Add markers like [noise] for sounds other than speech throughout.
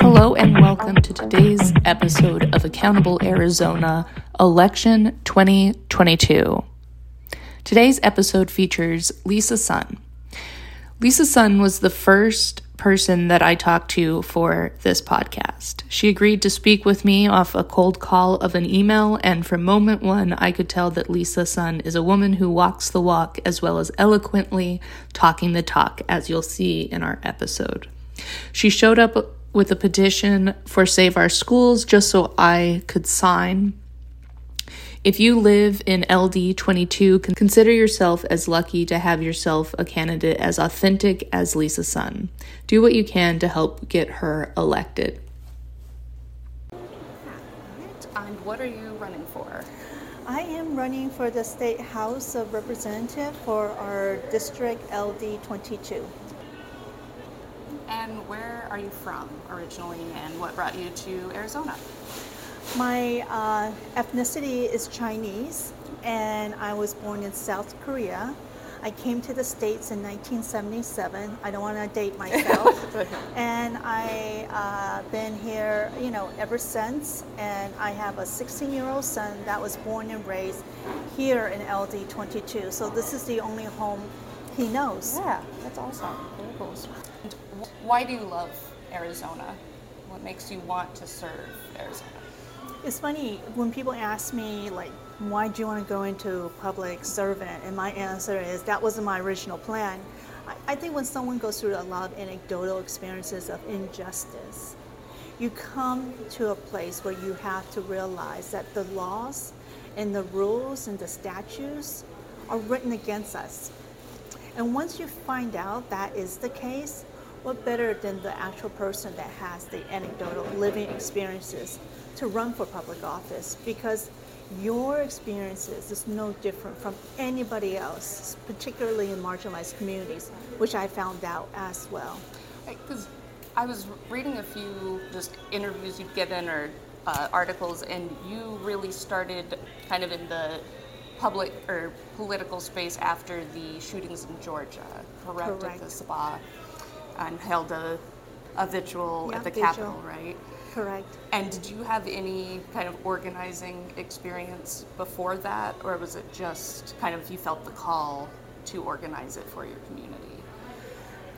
Hello, and welcome to today's episode of Accountable Arizona Election 2022. Today's episode features Leezah Sun. Leezah Sun was the first person that I talked to for this podcast. She agreed to speak with me off a cold call of an email, and from moment one, I could tell that Leezah Sun is a woman who walks the walk as well as eloquently talking the talk, as you'll see in our episode. She showed up with a petition for Save Our Schools just so I could sign if you live in LD22, consider yourself as lucky to have yourself a candidate as authentic as Leezah Sun. Do what you can to help get her elected. And what are you running for? I am running for the State House of Representative for our district LD22. And where are you from originally and what brought you to Arizona? My uh, ethnicity is Chinese, and I was born in South Korea. I came to the States in 1977. I don't want to date [laughs] myself. and I uh, been here, you know, ever since. And I have a 16-year-old son that was born and raised here in LD 22. So this is the only home he knows. Yeah, that's awesome. Very cool. Why do you love Arizona? What makes you want to serve Arizona? It's funny when people ask me like, why do you want to go into public servant? And my answer is that wasn't my original plan. I, I think when someone goes through a lot of anecdotal experiences of injustice, you come to a place where you have to realize that the laws and the rules and the statutes are written against us. And once you find out that is the case, what better than the actual person that has the anecdotal living experiences to run for public office because your experiences is no different from anybody else, particularly in marginalized communities, which I found out as well. Because I was reading a few just interviews you'd given or uh, articles, and you really started kind of in the public or political space after the shootings in Georgia, correct? Correct. At the spa, and held a, a vigil Yeah, at the vigil. Capitol, right? Correct. And did you have any kind of organizing experience before that, or was it just kind of you felt the call to organize it for your community?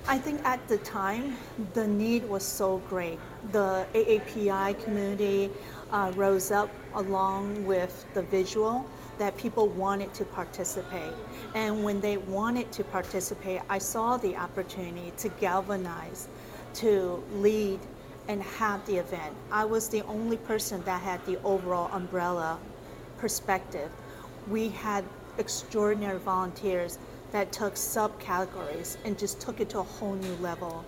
I think at the time, the need was so great. The AAPI community uh, rose up along with the visual that people wanted to participate. And when they wanted to participate, I saw the opportunity to galvanize, to lead, and have the event. I was the only person that had the overall umbrella perspective. We had extraordinary volunteers that took subcategories and just took it to a whole new level.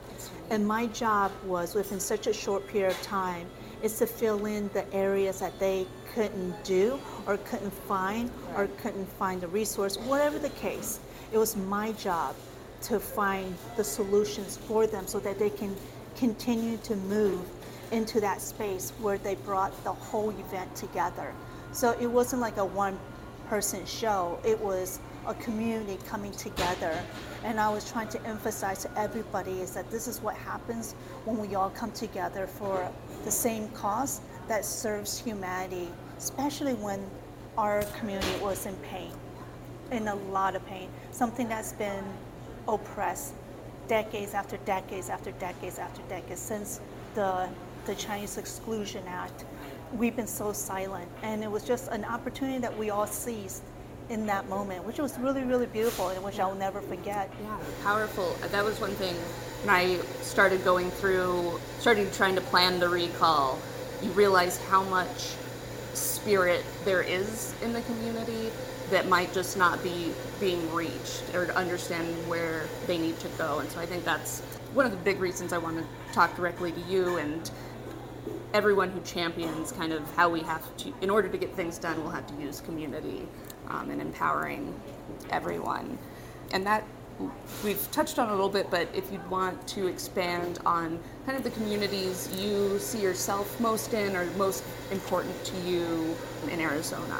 And my job was within such a short period of time is to fill in the areas that they couldn't do or couldn't find or couldn't find the resource, whatever the case. It was my job to find the solutions for them so that they can continue to move into that space where they brought the whole event together. So it wasn't like a one person show, it was a community coming together. And I was trying to emphasize to everybody is that this is what happens when we all come together for the same cause that serves humanity, especially when our community was in pain, in a lot of pain, something that's been oppressed decades after decades after decades after decades since the the Chinese Exclusion Act. We've been so silent, and it was just an opportunity that we all seized in that moment, which was really, really beautiful, and which I'll never forget. Yeah, powerful. That was one thing when I started going through, started trying to plan the recall. You realize how much spirit there is in the community that might just not be being reached or understanding where they need to go. And so I think that's one of the big reasons I want to talk directly to you and everyone who champions kind of how we have to, in order to get things done, we'll have to use community um, and empowering everyone. And that we've touched on a little bit, but if you'd want to expand on kind of the communities you see yourself most in or most important to you in Arizona.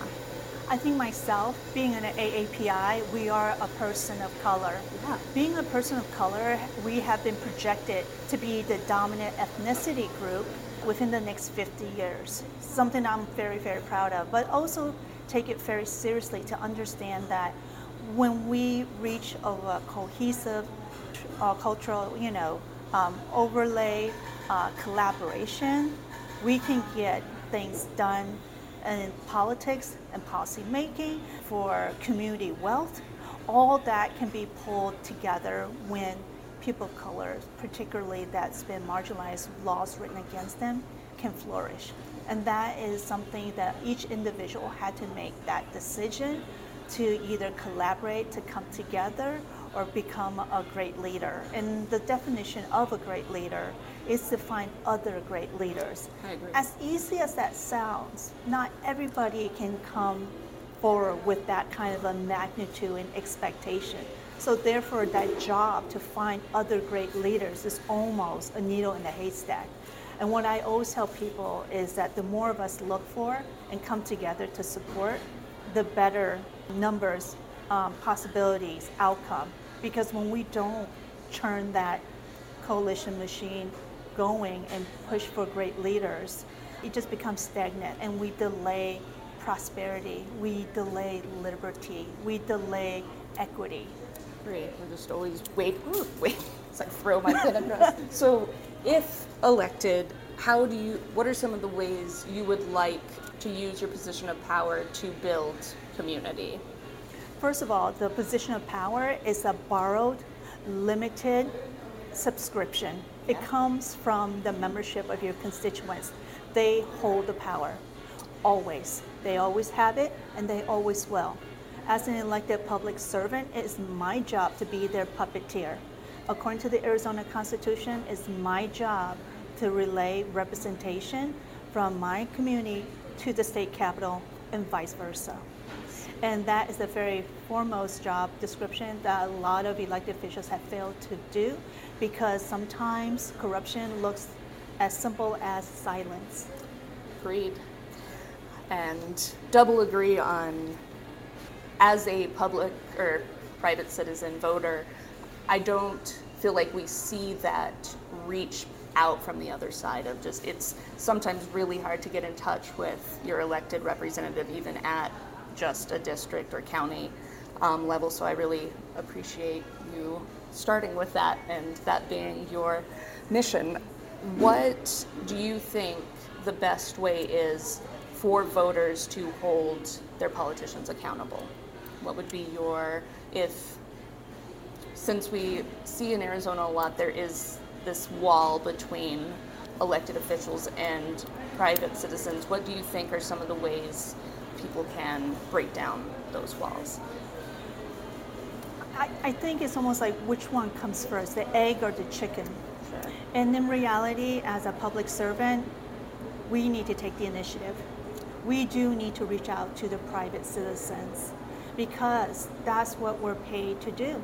I think myself, being an AAPI, we are a person of color. Yeah. Being a person of color, we have been projected to be the dominant ethnicity group within the next 50 years. Something I'm very, very proud of, but also take it very seriously to understand that when we reach a cohesive uh, cultural, you know, um, overlay, uh, collaboration, we can get things done in politics and policy making for community wealth. All that can be pulled together when people of color, particularly that's been marginalized, laws written against them, can flourish. And that is something that each individual had to make that decision to either collaborate, to come together, or become a great leader. And the definition of a great leader is to find other great leaders. I agree. As easy as that sounds, not everybody can come forward with that kind of a magnitude and expectation. So therefore, that job to find other great leaders is almost a needle in a haystack. And what I always tell people is that the more of us look for and come together to support, the better numbers, um, possibilities, outcome. Because when we don't churn that coalition machine going and push for great leaders, it just becomes stagnant and we delay prosperity, we delay liberty, we delay equity. Great. We're just always wait, wait. [laughs] It's like throw my pen across. So, if elected, how do you? What are some of the ways you would like to use your position of power to build community? First of all, the position of power is a borrowed, limited subscription. It comes from the membership of your constituents. They hold the power, always. They always have it, and they always will. As an elected public servant, it is my job to be their puppeteer. According to the Arizona Constitution, it's my job to relay representation from my community to the state capital and vice versa. And that is the very foremost job description that a lot of elected officials have failed to do because sometimes corruption looks as simple as silence. Agreed. And double agree on as a public or private citizen voter, I don't feel like we see that reach out from the other side of just it's sometimes really hard to get in touch with your elected representative even at just a district or county um, level. So i really appreciate you starting with that and that being your mission. What do you think the best way is for voters to hold their politicians accountable? What would be your if since we see in Arizona a lot, there is this wall between elected officials and private citizens. What do you think are some of the ways people can break down those walls? I, I think it's almost like which one comes first, the egg or the chicken. Sure. And in reality, as a public servant, we need to take the initiative. We do need to reach out to the private citizens because that's what we're paid to do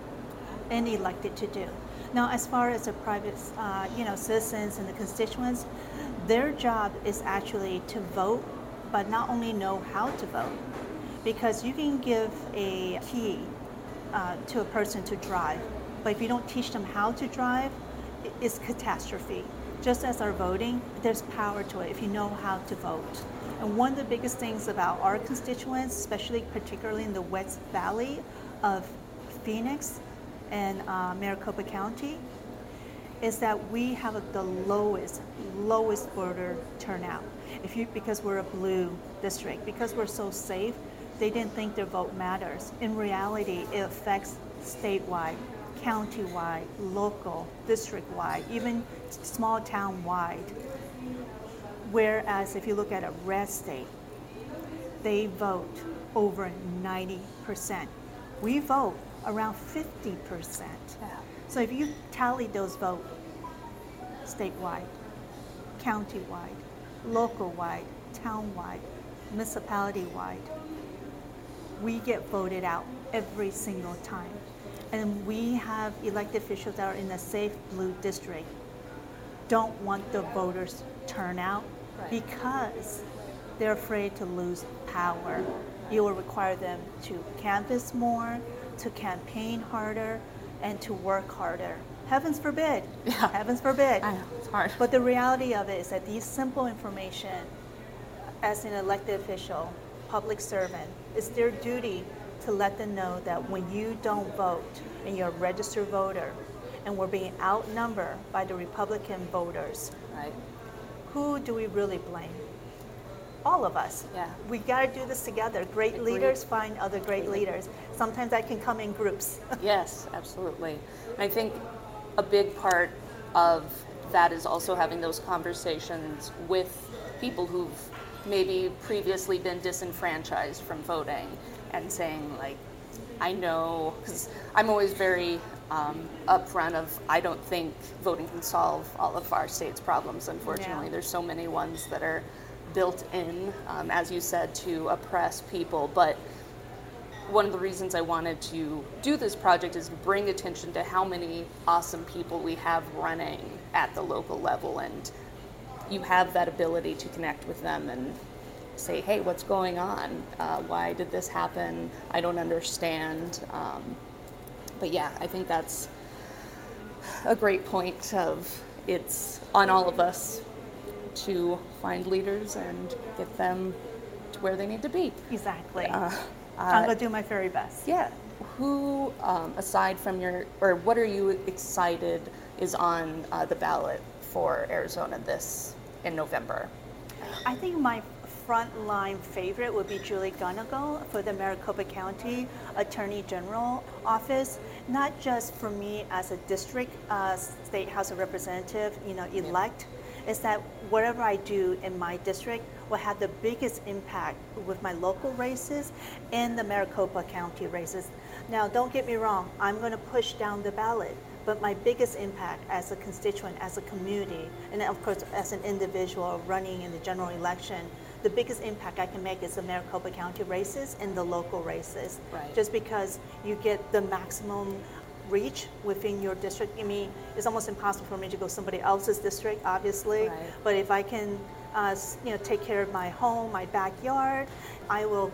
and elected to do. Now, as far as the private, uh, you know, citizens and the constituents, their job is actually to vote, but not only know how to vote, because you can give a key uh, to a person to drive, but if you don't teach them how to drive, it's catastrophe. Just as our voting, there's power to it if you know how to vote. And one of the biggest things about our constituents, especially particularly in the West Valley of Phoenix and uh, Maricopa County, is that we have the lowest, lowest voter turnout. If you, because we're a blue district, because we're so safe, they didn't think their vote matters. In reality, it affects statewide, countywide, local, district-wide, even small town-wide. Whereas if you look at a red state, they vote over 90%. We vote around 50%. So if you tally those votes statewide, countywide, local-wide, town-wide, municipality-wide, we get voted out every single time. And we have elected officials that are in a safe blue district don't want the voters turnout Right. because they're afraid to lose power. You will require them to canvass more, to campaign harder, and to work harder. Heavens forbid. Yeah. Heavens forbid. I know, it's hard. But the reality of it is that these simple information, as an elected official, public servant, it's their duty to let them know that when you don't vote and you're a registered voter and we're being outnumbered by the Republican voters, Right. who do we really blame? All of us. Yeah. We got to do this together. Great Agreed. leaders find other great leaders. Sometimes that can come in groups. [laughs] Yes, absolutely. And I think a big part of that is also having those conversations with people who've maybe previously been disenfranchised from voting and saying, like, I know, because I'm always very um, upfront of I don't think voting can solve all of our state's problems, unfortunately. Yeah. There's so many ones that are built in, um, as you said, to oppress people. But one of the reasons I wanted to do this project is bring attention to how many awesome people we have running at the local level, and you have that ability to connect with them and say, "Hey, what's going on? Uh, why did this happen? I don't understand." Um, but yeah, I think that's a great point. Of it's on all of us to find leaders and get them to where they need to be. exactly. Uh, I'm uh, going to do my very best. yeah. Who, um, aside from your, or what are you excited is on uh, the ballot for Arizona this in November? I think my frontline favorite would be Julie Gunnigle for the Maricopa County Attorney General office. Not just for me as a district uh, state House of Representative, you know, elect, is that whatever I do in my district will have the biggest impact with my local races and the Maricopa County races. Now, don't get me wrong, I'm going to push down the ballot, but my biggest impact as a constituent, as a community, and of course as an individual running in the general election, the biggest impact I can make is the Maricopa County races and the local races. Right. Just because you get the maximum reach within your district. I mean, it's almost impossible for me to go somebody else's district, obviously. Right. But if I can, uh, you know, take care of my home, my backyard, I will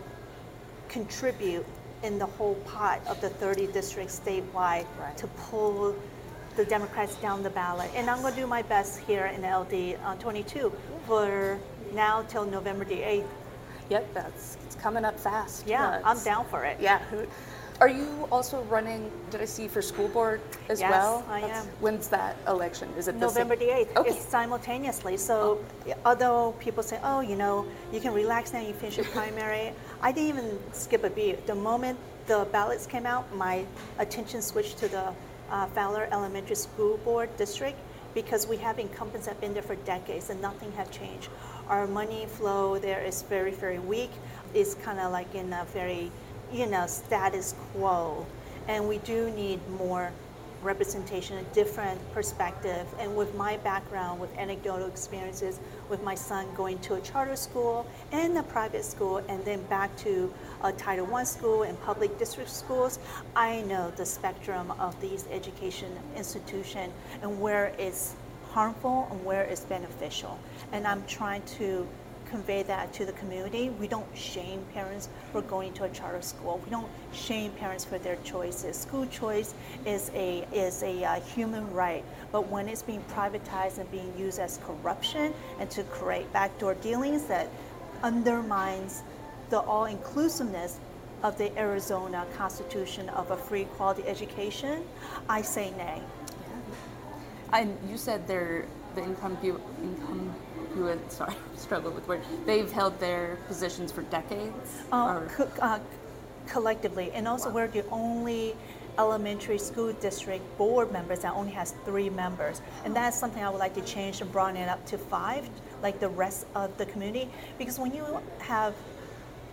contribute in the whole pot of the 30 districts statewide Right. to pull the Democrats down the ballot. And I'm going to do my best here in LD uh, 22 for now till November the 8th. Yep, that's it's coming up fast. Yeah, I'm down for it. Yeah. Are you also running? Did I see for school board as Yes, well? I That's- am. When's that election? Is it November the 8th. Okay. It's simultaneously. So, although people say, oh, you know, you can relax now, you finish your [laughs] primary, I didn't even skip a beat. The moment the ballots came out, my attention switched to the uh, Fowler Elementary School Board District because we have incumbents that have been there for decades and nothing had changed. Our money flow there is very, very weak. It's kind of like in a very, you know, status quo. And we do need more representation, a different perspective. And with my background, with anecdotal experiences, with my son going to a charter school and a private school, and then back to a Title I school and public district schools, I know the spectrum of these education institutions and where it's harmful and where it's beneficial. And I'm trying to convey that to the community. We don't shame parents for going to a charter school. We don't shame parents for their choices. School choice is a is a uh, human right, but when it's being privatized and being used as corruption and to create backdoor dealings that undermines the all-inclusiveness of the Arizona Constitution of a free quality education, I say nay. And you said they're the incombu- incongruent. Sorry, [laughs] struggle with word. They've held their positions for decades. Uh, or- co- uh, collectively, and also we're the only elementary school district board members that only has three members, and that's something I would like to change and broaden it up to five, like the rest of the community, because when you have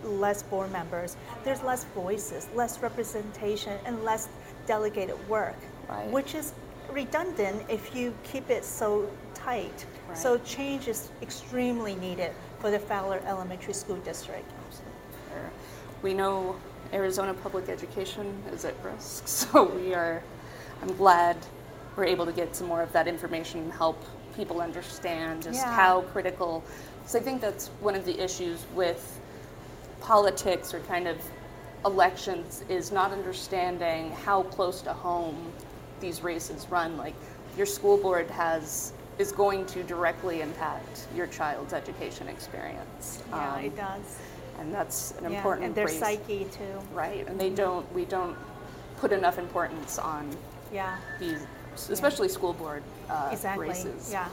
less board members, there's less voices, less representation, and less delegated work, Right. which is redundant if you keep it so tight. So change is extremely needed for the Fowler Elementary School District. We know Arizona public education is at risk, [laughs] so we are. I'm glad we're able to get some more of that information and help people understand just Yeah. how critical. Because I think that's one of the issues with politics or kind of elections is not understanding how close to home these races run. Like your school board has is going to directly impact your child's education experience. Yeah, um, it does. And that's an yeah, important and their psyche too. Right, and they don't. We don't put enough importance on. Yeah. These, especially yeah. school board uh, exactly. races. Yeah.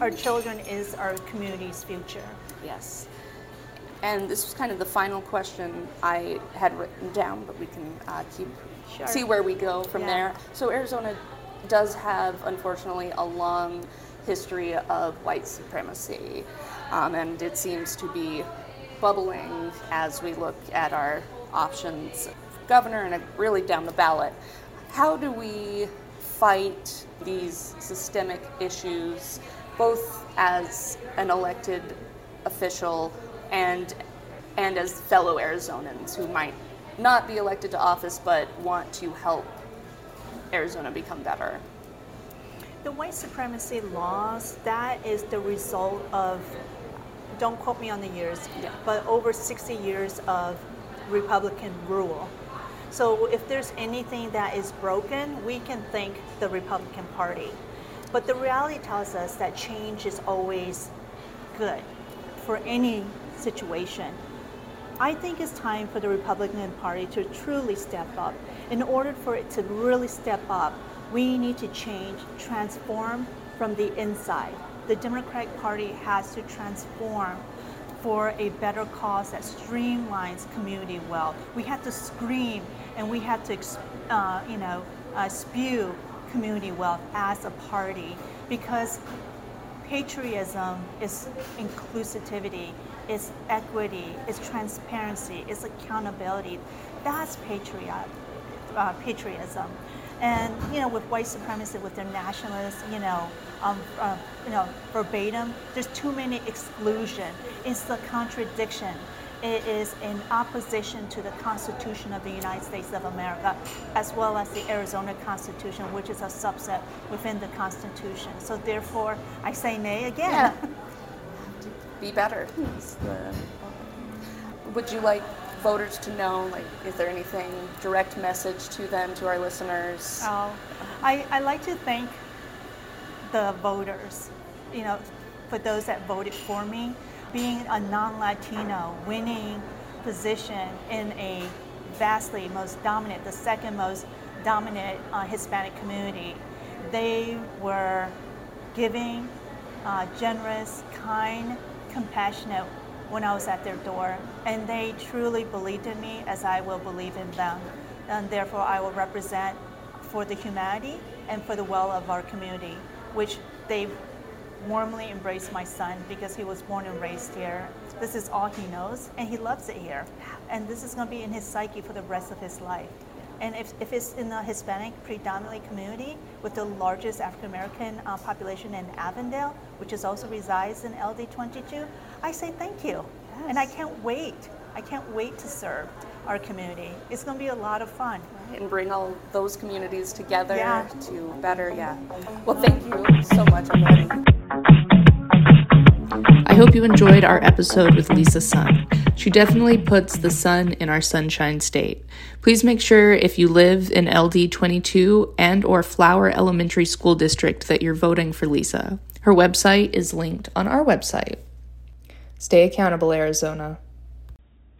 Our children is our community's future. Yes. And this was kind of the final question I had written down, but we can uh, keep sure. see where we go from yeah. there. So Arizona does have, unfortunately, a long history of white supremacy, um, and it seems to be bubbling as we look at our options governor and really down the ballot. How do we fight these systemic issues, both as an elected official and and as fellow Arizonans who might not be elected to office but want to help Arizona become better. The white supremacy laws, that is the result of, don't quote me on the years, yeah. but over 60 years of Republican rule. So if there's anything that is broken, we can thank the Republican Party. But the reality tells us that change is always good for any situation. I think it's time for the Republican Party to truly step up. In order for it to really step up, we need to change, transform from the inside. The Democratic Party has to transform for a better cause that streamlines community wealth. We have to scream and we have to, uh, you know, uh, spew community wealth as a party because patriotism is inclusivity it's equity, it's transparency, it's accountability. That's patriot, uh, patriotism. And you know, with white supremacy, with their nationalists, you know, um, uh, you know, verbatim, there's too many exclusion. It's the contradiction. It is in opposition to the Constitution of the United States of America, as well as the Arizona Constitution, which is a subset within the Constitution. So therefore, I say nay again. Yeah. [laughs] be better. The, would you like voters to know, like, is there anything direct message to them, to our listeners? Oh, I, I like to thank the voters, you know, for those that voted for me. Being a non-Latino, winning position in a vastly most dominant, the second most dominant uh, Hispanic community, they were giving, uh, generous, kind, compassionate when I was at their door, and they truly believed in me as I will believe in them. And therefore, I will represent for the humanity and for the well of our community, which they warmly embraced my son because he was born and raised here. This is all he knows, and he loves it here. And this is going to be in his psyche for the rest of his life. And if, if it's in the Hispanic predominantly community with the largest African American uh, population in Avondale, which is also resides in LD 22, I say thank you. Yes. And I can't wait. I can't wait to serve our community. It's going to be a lot of fun. And bring all those communities together yeah. to better, yeah. Well, thank you so much, hope you enjoyed our episode with Leezah Sun. She definitely puts the sun in our sunshine state. Please make sure if you live in LD 22 and or Fowler Elementary School District that you're voting for Leezah. Her website is linked on our website. Stay accountable, Arizona.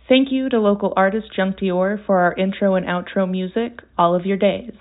Thank you to local artist Junk Dior for our intro and outro music, All of Your Days.